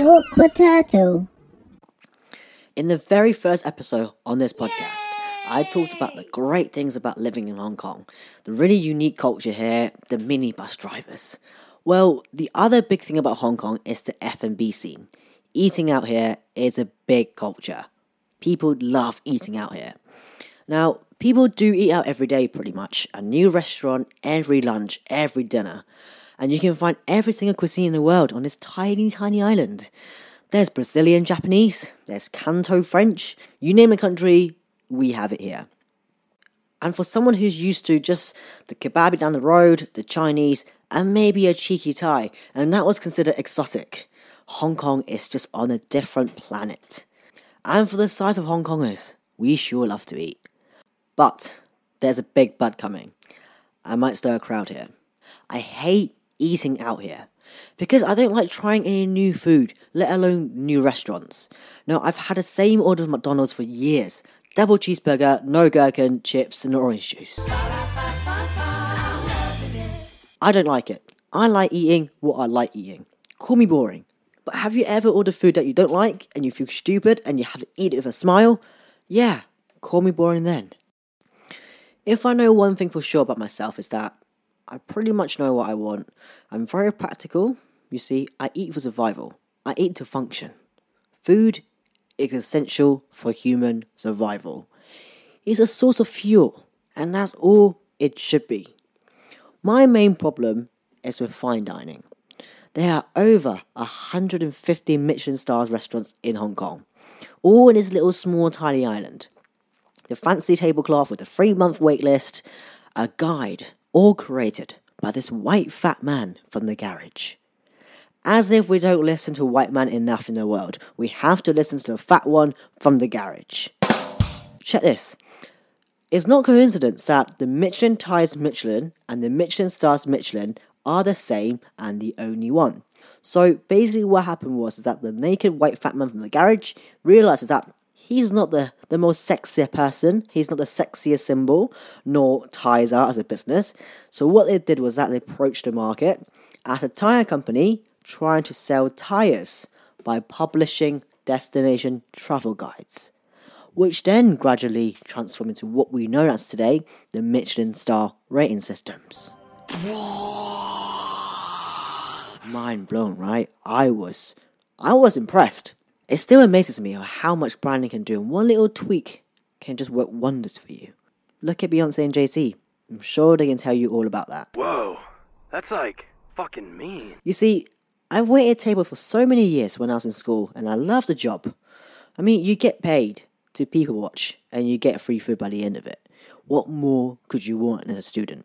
Awkward Turtle. In the very first episode on this podcast, I talked about the great things about living in Hong Kong, the really unique culture here, the minibus drivers. Well, the other big thing about Hong Kong is the F&B scene. Eating out here is a big culture. People love eating out here. Now, people do eat out every day pretty much. A new restaurant every lunch, every dinner. And you can find every single cuisine in the world on this tiny, tiny island. There's Brazilian Japanese, there's Canto French, you name a country, we have it here. And for someone who's used to just the kebab down the road, the Chinese, and maybe a cheeky Thai, and that was considered exotic, Hong Kong is just on a different planet. And for the size of Hong Kongers, we sure love to eat. But there's a big but coming. I might stir a crowd here. I hate eating out here because I don't like trying any new food, let alone new restaurants. Now, I've had the same order of McDonald's for years double cheeseburger, no gherkin, chips, and orange juice. I don't like it. I like eating what I like eating. Call me boring. But have you ever ordered food that you don't like and you feel stupid and you have to eat it with a smile? Yeah, call me boring then. If I know one thing for sure about myself is that I pretty much know what I want. I'm very practical. You see, I eat for survival. I eat to function. Food is essential for human survival. It's a source of fuel, and that's all it should be. My main problem is with fine dining. There are over 150 Michelin stars restaurants in Hong Kong, all in this little small tiny island. The fancy tablecloth with a three month wait list, a guide, all created by this white fat man from the garage. As if we don't listen to white man enough in the world, we have to listen to the fat one from the garage. Check this. It's not coincidence that the Michelin tires Michelin and the Michelin stars Michelin are the same and the only one. So basically what happened was that the naked white fat man from the garage realizes that he's not the, the most sexier person, he's not the sexiest symbol, nor ties are as a business. So what they did was that they approached the market as a tire company trying to sell tires by publishing destination travel guides which then gradually transformed into what we know as today the Michelin star rating systems. Mind blown, right? I was I was impressed. It still amazes me how much branding can do and one little tweak can just work wonders for you. Look at Beyonce and Jay-Z. I'm sure they can tell you all about that. Whoa, that's like fucking mean. You see, I've waited tables for so many years when I was in school and I love the job. I mean, you get paid to people watch and you get free food by the end of it. What more could you want as a student?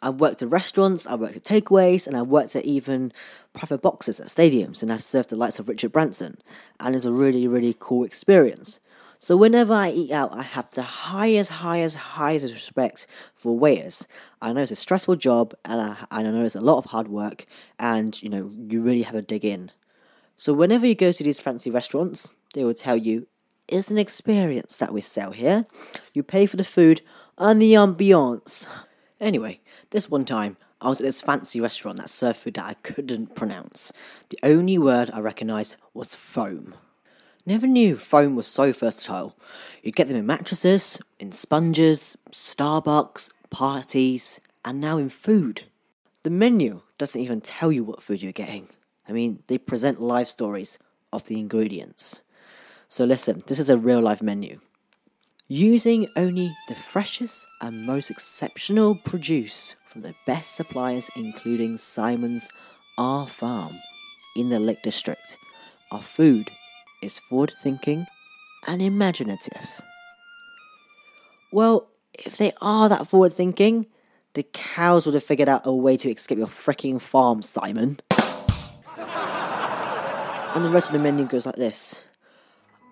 I've worked at restaurants, I've worked at takeaways, and I've worked at even private boxes at stadiums, and I've served the likes of Richard Branson, and it's a really, really cool experience. So whenever I eat out, I have the highest, highest, highest respect for waiters. I know it's a stressful job, and I, and I know it's a lot of hard work, and you know you really have to dig in. So whenever you go to these fancy restaurants, they will tell you it's an experience that we sell here. You pay for the food and the ambiance. Anyway, this one time, I was at this fancy restaurant that served food that I couldn't pronounce. The only word I recognised was foam. Never knew foam was so versatile. You get them in mattresses, in sponges, Starbucks, parties, and now in food. The menu doesn't even tell you what food you're getting. I mean, they present live stories of the ingredients. So listen, this is a real life menu. Using only the freshest and most exceptional produce from the best suppliers, including Simon's Our Farm in the Lake District, our food is forward thinking and imaginative. Well, if they are that forward thinking, the cows would have figured out a way to escape your freaking farm, Simon. and the rest of the menu goes like this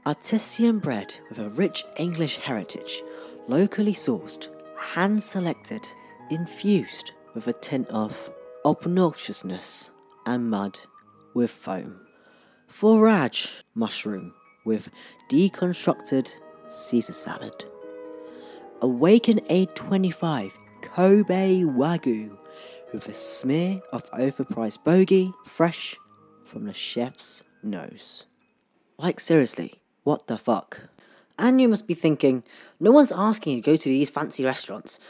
Artisan bread with a rich English heritage, locally sourced, hand selected, infused with a tint of obnoxiousness and mud with foam. Forage mushroom with deconstructed Caesar salad. Awaken A25 Kobe Wagyu with a smear of overpriced bogey fresh from the chef's nose. Like, seriously, what the fuck? And you must be thinking, no one's asking you to go to these fancy restaurants.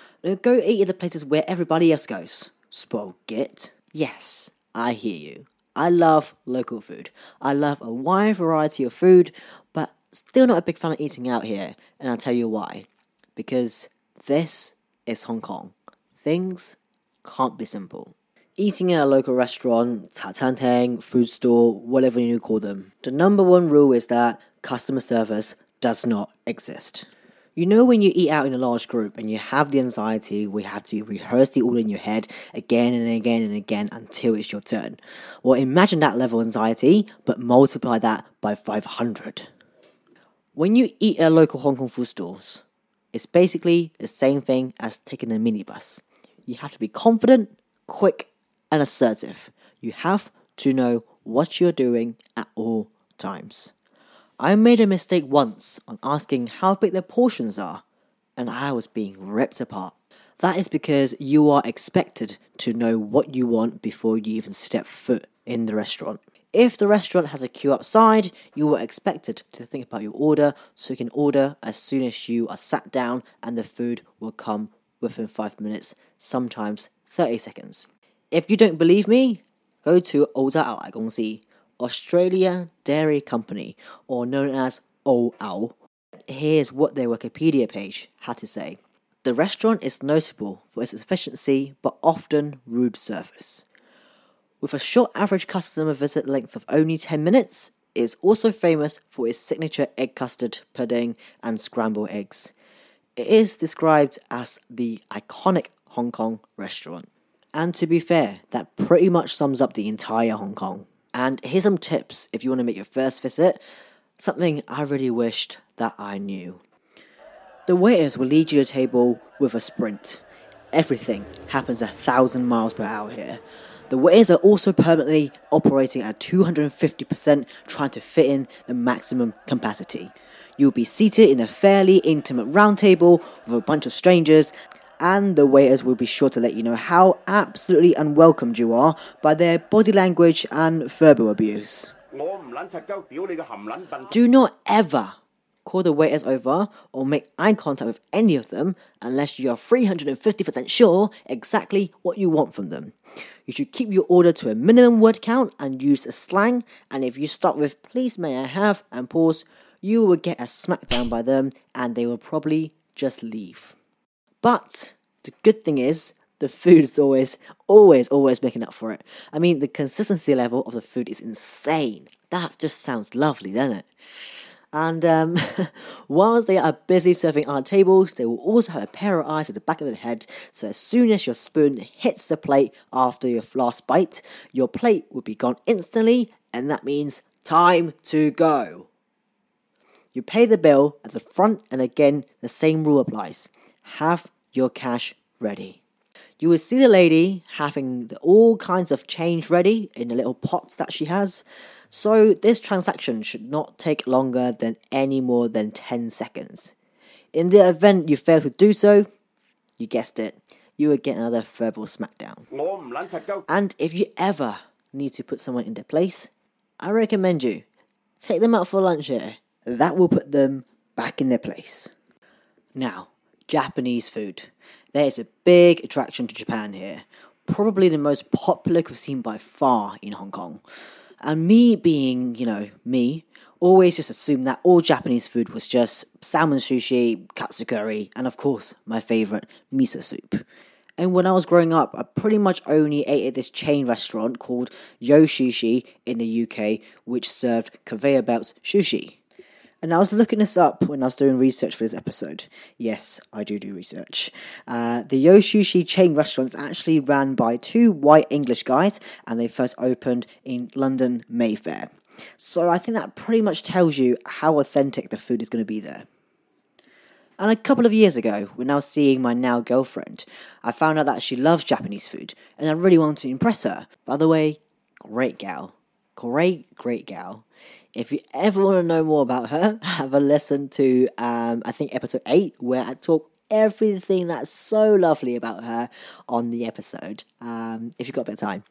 Go eat at the places where everybody else goes. Spoiled git. Yes, I hear you. I love local food. I love a wide variety of food, but still not a big fan of eating out here. And I'll tell you why. Because this is Hong Kong. Things can't be simple. Eating at a local restaurant, cha chaan teng, food store, whatever you call them, the number one rule is that customer service does not exist. You know when you eat out in a large group and you have the anxiety we have to rehearse the order in your head again and again and again until it's your turn. Well, imagine that level of anxiety, but multiply that by 500. When you eat at local Hong Kong food stores, it's basically the same thing as taking a minibus. You have to be confident, quick, and assertive. You have to know what you're doing at all times. I made a mistake once on asking how big their portions are, and I was being ripped apart. That is because you are expected to know what you want before you even step foot in the restaurant. If the restaurant has a queue outside, you are expected to think about your order so you can order as soon as you are sat down and the food will come within 5 minutes, sometimes 30 seconds. If you don't believe me, go to 澳洲牛奶公司 Australia Dairy Company, or known as OAO. Here's what their Wikipedia page had to say. The restaurant is notable for its efficiency but often rude service. With a short average customer visit length of only 10 minutes, it is also famous for its signature egg custard pudding and scrambled eggs. It is described as the iconic Hong Kong restaurant. And to be fair, that pretty much sums up the entire Hong Kong. And here's some tips if you want to make your first visit. Something I really wished that I knew. The waiters will lead you to a table with a sprint. Everything happens a thousand miles per hour here. The waiters are also permanently operating at 250% trying to fit in the maximum capacity. You'll be seated in a fairly intimate round table with a bunch of strangers and the waiters will be sure to let you know how absolutely unwelcomed you are by their body language and verbal abuse. Do not ever call the waiters over or make eye contact with any of them unless you are 350% sure exactly what you want from them. You should keep your order to a minimum word count and use a slang, and if you start with please may I have and pause, you will get a smackdown by them and they will probably just leave. But the good thing is, the food is always, always, always making up for it. I mean, the consistency level of the food is insane. That just sounds lovely, doesn't it? And um, whilst they are busy serving our tables, they will also have a pair of eyes at the back of the head. So as soon as your spoon hits the plate after your last bite, your plate will be gone instantly, and that means time to go. You pay the bill at the front, and again, the same rule applies. Have your cash ready. You will see the lady having all kinds of change ready in the little pots that she has. So this transaction should not take longer than any more than 10 seconds. In the event you fail to do so, you guessed it, you will get another verbal smackdown. And if you ever need to put someone in their place, I recommend you take them out for lunch here. That will put them back in their place. Now, Japanese food. There is a big attraction to Japan here, probably the most popular cuisine by far in Hong Kong. And me being, you know, me, always just assumed that all Japanese food was just salmon sushi, katsu curry, and of course, my favorite, miso soup. And when I was growing up, I pretty much only ate at this chain restaurant called Yo Sushi in the UK, which served conveyor belts sushi. And I was looking this up when I was doing research for this episode. Yes, I do do research. Uh, the Yo Sushi chain restaurant's actually ran by two white English guys, and they first opened in London Mayfair. So I think that pretty much tells you how authentic the food is going to be there. And a couple of years ago, when I was seeing my now girlfriend, I found out that she loves Japanese food, and I really wanted to impress her. By the way, great gal. Great, great gal. If you ever want to know more about her, have a listen to, um, I think, episode 8, where I talk everything that's so lovely about her on the episode, um, if you've got a bit of time.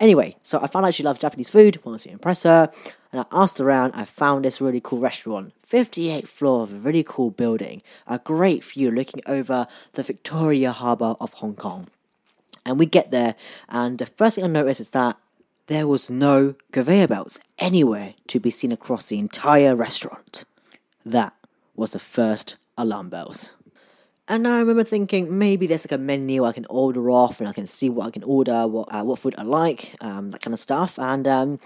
Anyway, so I found out she loves Japanese food, wanted to impress her. and I asked around. I found this really cool restaurant, 58th floor of a really cool building, a great view looking over the Victoria Harbour of Hong Kong. And we get there, and the first thing I notice is that there was no conveyor belts anywhere to be seen across the entire restaurant. That was the first alarm bells. And I remember thinking maybe there's like a menu I can order off and I can see what I can order, what uh, what food I like, um, that kind of stuff. And um,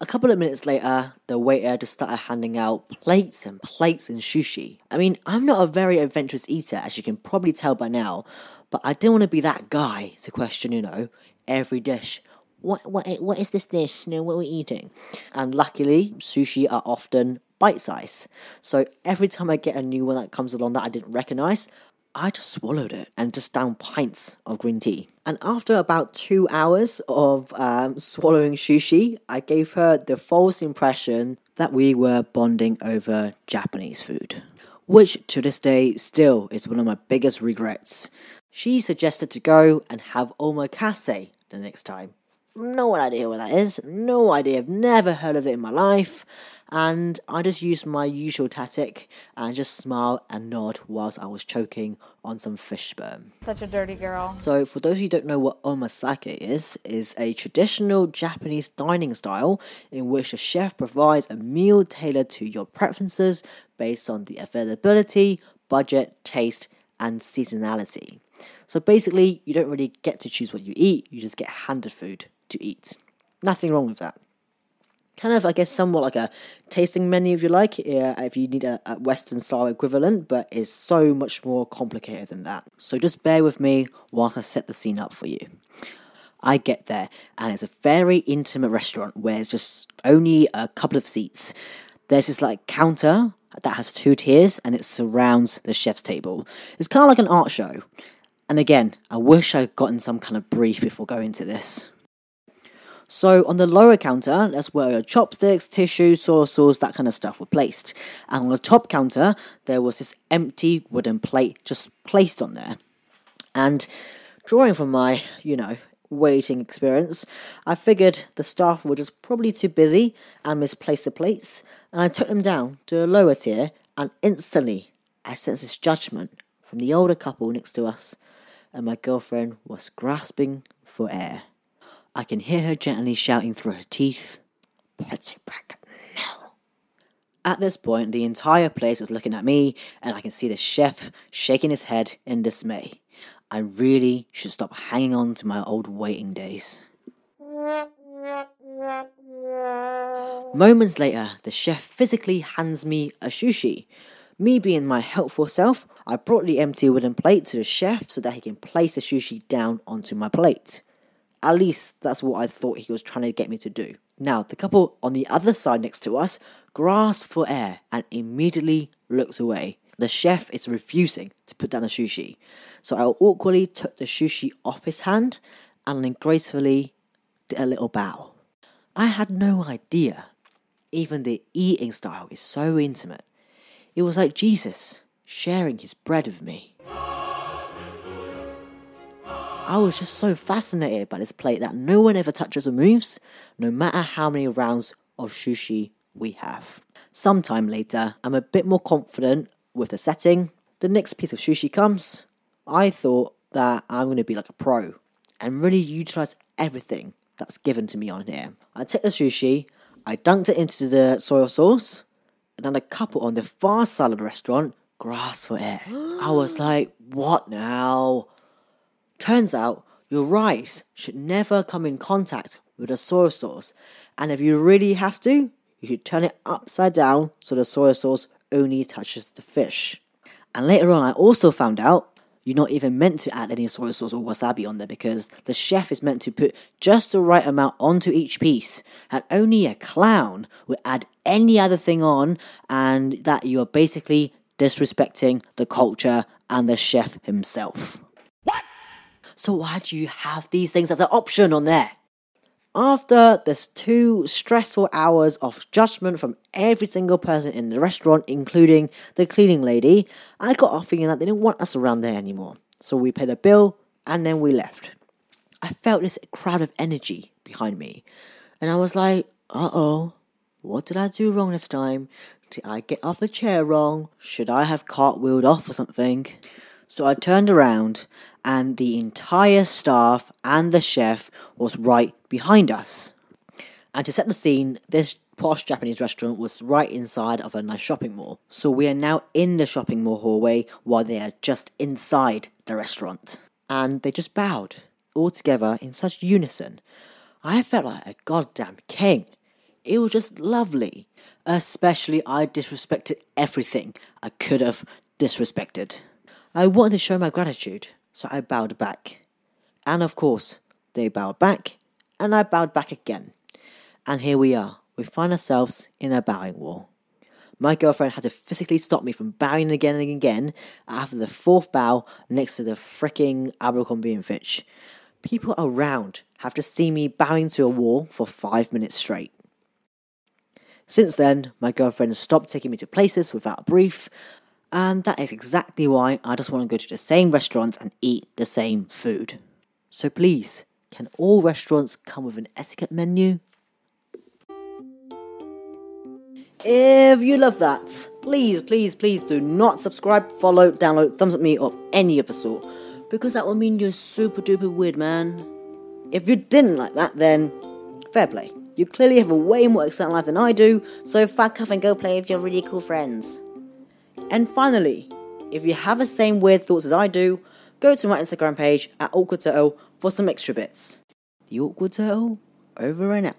a couple of minutes later, the waiter just started handing out plates and plates and sushi. I mean, I'm not a very adventurous eater, as you can probably tell by now, but I didn't want to be that guy to question, you know, every dish. What what what is this dish? You know, what we're we eating? And luckily, sushi are often bite size. So every time I get a new one that comes along that I didn't recognize, I just swallowed it and just down pints of green tea. And after about two hours of um, swallowing sushi, I gave her the false impression that we were bonding over Japanese food, which to this day still is one of my biggest regrets. She suggested to go and have omakase the next time. No idea what that is, no idea, I've never heard of it in my life and I just used my usual tactic and just smile and nod whilst I was choking on some fish sperm. Such a dirty girl. So, for those who don't know what omakase is, is a traditional Japanese dining style in which a chef provides a meal tailored to your preferences based on the availability, budget, taste, and seasonality. So basically, you don't really get to choose what you eat, you just get handed food to eat. Nothing wrong with that kind of, I guess, somewhat like a tasting menu, if you like, if you need a, a, Western style equivalent, but it's so much more complicated than that. So just bear with me whilst I set the scene up for you. I get there, and it's a very intimate restaurant where it's just only a couple of seats. There's this like counter that has two tiers, and it surrounds the chef's table. It's kind of like an art show. And again, I wish I'd gotten some kind of brief before going to this. So on the lower counter, that's where your chopsticks, tissues, soy sauce, that kind of stuff were placed. And on the top counter, there was this empty wooden plate just placed on there. And drawing from my, you know, waiting experience, I figured the staff were just probably too busy and misplaced the plates, and I took them down to a lower tier, and instantly I sensed this judgment from the older couple next to us, and my girlfriend was grasping for air. I can hear her gently shouting through her teeth, Put it back now. At this point, the entire place was looking at me, and I can see the chef shaking his head in dismay. I really should stop hanging on to my old waiting days. Moments later, the chef physically hands me a sushi. Me being my helpful self, I brought the empty wooden plate to the chef so that he can place the sushi down onto my plate. At least that's what I thought he was trying to get me to do. Now, the couple on the other side next to us grasped for air and immediately looked away. The chef is refusing to put down the sushi. So I awkwardly took the sushi off his hand and then gracefully did a little bow. I had no idea. Even the eating style is so intimate. It was like Jesus sharing his bread with me. I was just so fascinated by this plate that no one ever touches or moves, no matter how many rounds of sushi we have. Sometime later, I'm a bit more confident with the setting. The next piece of sushi comes. I thought that I'm going to be like a pro and really utilize everything that's given to me on here. I take the sushi, I dunked it into the soy sauce, and then a couple on the far side of the restaurant grasped for air. I was like, what now? Turns out your rice should never come in contact with the soy sauce, and if you really have to, you should turn it upside down so the soy sauce only touches the fish. And later on, I also found out you're not even meant to add any soy sauce or wasabi on there because the chef is meant to put just the right amount onto each piece, and only a clown would add any other thing on, and that you're basically disrespecting the culture and the chef himself. So why do you have these things as an option on there? After this two stressful hours of judgment from every single person in the restaurant, including the cleaning lady, I got off feeling that they didn't want us around there anymore. So we paid a bill and then we left. I felt this crowd of energy behind me, and I was like, uh oh, What did I do wrong this time? Did I get off the chair wrong? Should I have cartwheeled off or something? So I turned around, and the entire staff and the chef was right behind us. And to set the scene, this posh Japanese restaurant was right inside of a nice shopping mall. So we are now in the shopping mall hallway while they are just inside the restaurant. And they just bowed, all together in such unison. I felt like a goddamn king. It was just lovely. Especially, I disrespected everything I could have disrespected. I wanted to show my gratitude, so I bowed back. And of course, they bowed back, and I bowed back again. And here we are. We find ourselves in a bowing wall. My girlfriend had to physically stop me from bowing again and again after the fourth bow next to the fricking Abercrombie and Fitch. People around have to see me bowing to a wall for five minutes straight. Since then, my girlfriend stopped taking me to places without a brief, and that is exactly why I just want to go to the same restaurants and eat the same food. So please, can all restaurants come with an etiquette menu? If you love that, please, please, please do not subscribe, follow, download, thumbs up me, or any of the sort, because that will mean you're super duper weird, man. If you didn't like that, then fair play. You clearly have a way more exciting life than I do, so fuck off and go play with your really cool friends. And finally, if you have the same weird thoughts as I do, go to my Instagram page at Awkward for some extra bits. The Awkward Turtle, over and out.